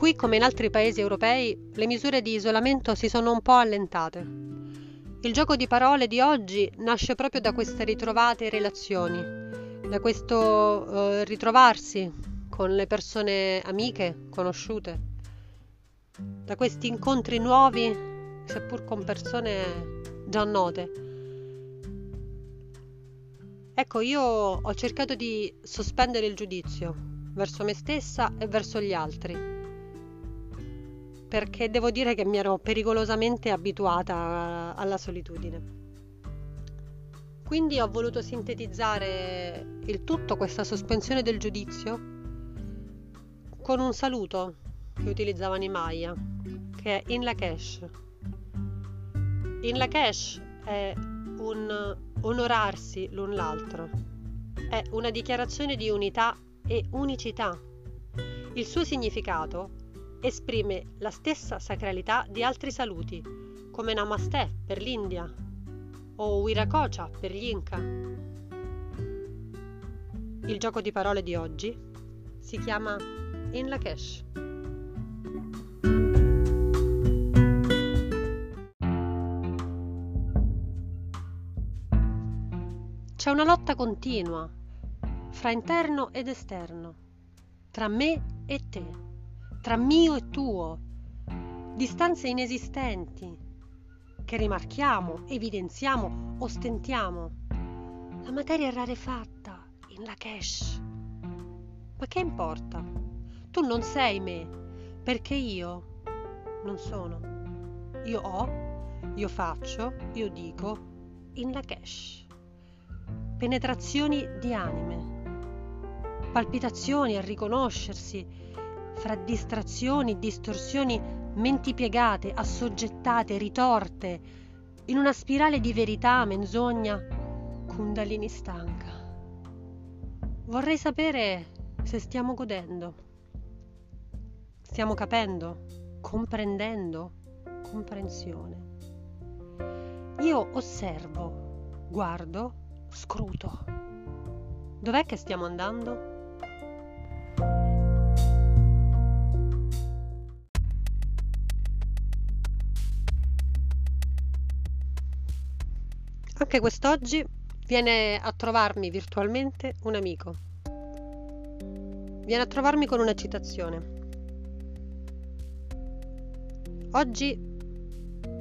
Qui, come in altri paesi europei, le misure di isolamento si sono un po' allentate. Il gioco di parole di oggi nasce proprio da queste ritrovate relazioni, da questo eh, ritrovarsi con le persone amiche, conosciute, da questi incontri nuovi, seppur con persone già note. Ecco, io ho cercato di sospendere il giudizio verso me stessa e verso gli altri perché devo dire che mi ero pericolosamente abituata alla solitudine. Quindi ho voluto sintetizzare il tutto, questa sospensione del giudizio, con un saluto che utilizzavano i Maya, che è in Lakesh. In Lakesh è un onorarsi l'un l'altro, è una dichiarazione di unità e unicità. Il suo significato esprime la stessa sacralità di altri saluti, come Namaste per l'India o Wiracocha per gli Inca. Il gioco di parole di oggi si chiama In Lakesh. C'è una lotta continua fra interno ed esterno, tra me e te tra mio e tuo, distanze inesistenti che rimarchiamo, evidenziamo, ostentiamo. La materia è rarefatta in Lakesh. Ma che importa? Tu non sei me, perché io non sono. Io ho, io faccio, io dico in Lakesh. Penetrazioni di anime, palpitazioni a riconoscersi, fra distrazioni, distorsioni, menti piegate, assoggettate, ritorte, in una spirale di verità, menzogna, Kundalini stanca. Vorrei sapere se stiamo godendo. Stiamo capendo, comprendendo, comprensione. Io osservo, guardo, scruto. Dov'è che stiamo andando? Anche quest'oggi viene a trovarmi virtualmente un amico. Viene a trovarmi con una citazione. Oggi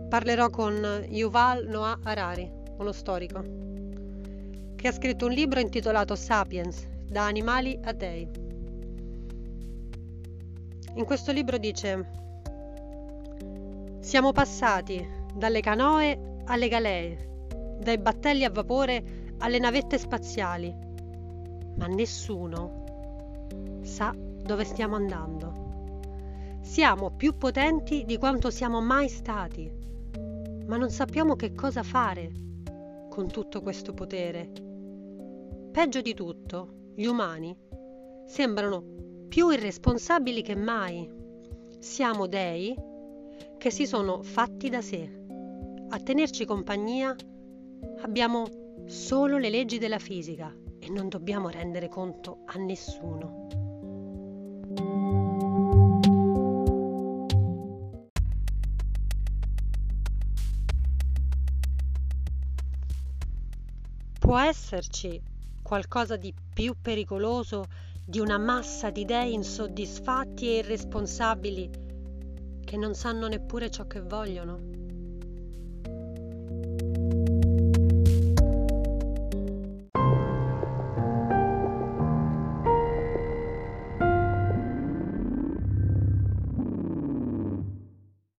parlerò con Yuval Noah Harari, uno storico, che ha scritto un libro intitolato Sapiens, da animali a dei. In questo libro dice Siamo passati dalle canoe alle galee, dai battelli a vapore alle navette spaziali, ma nessuno sa dove stiamo andando. Siamo più potenti di quanto siamo mai stati, ma non sappiamo che cosa fare con tutto questo potere. Peggio di tutto, gli umani sembrano più irresponsabili che mai. Siamo dei che si sono fatti da sé a tenerci compagnia Abbiamo solo le leggi della fisica e non dobbiamo rendere conto a nessuno. Può esserci qualcosa di più pericoloso di una massa di dei insoddisfatti e irresponsabili che non sanno neppure ciò che vogliono?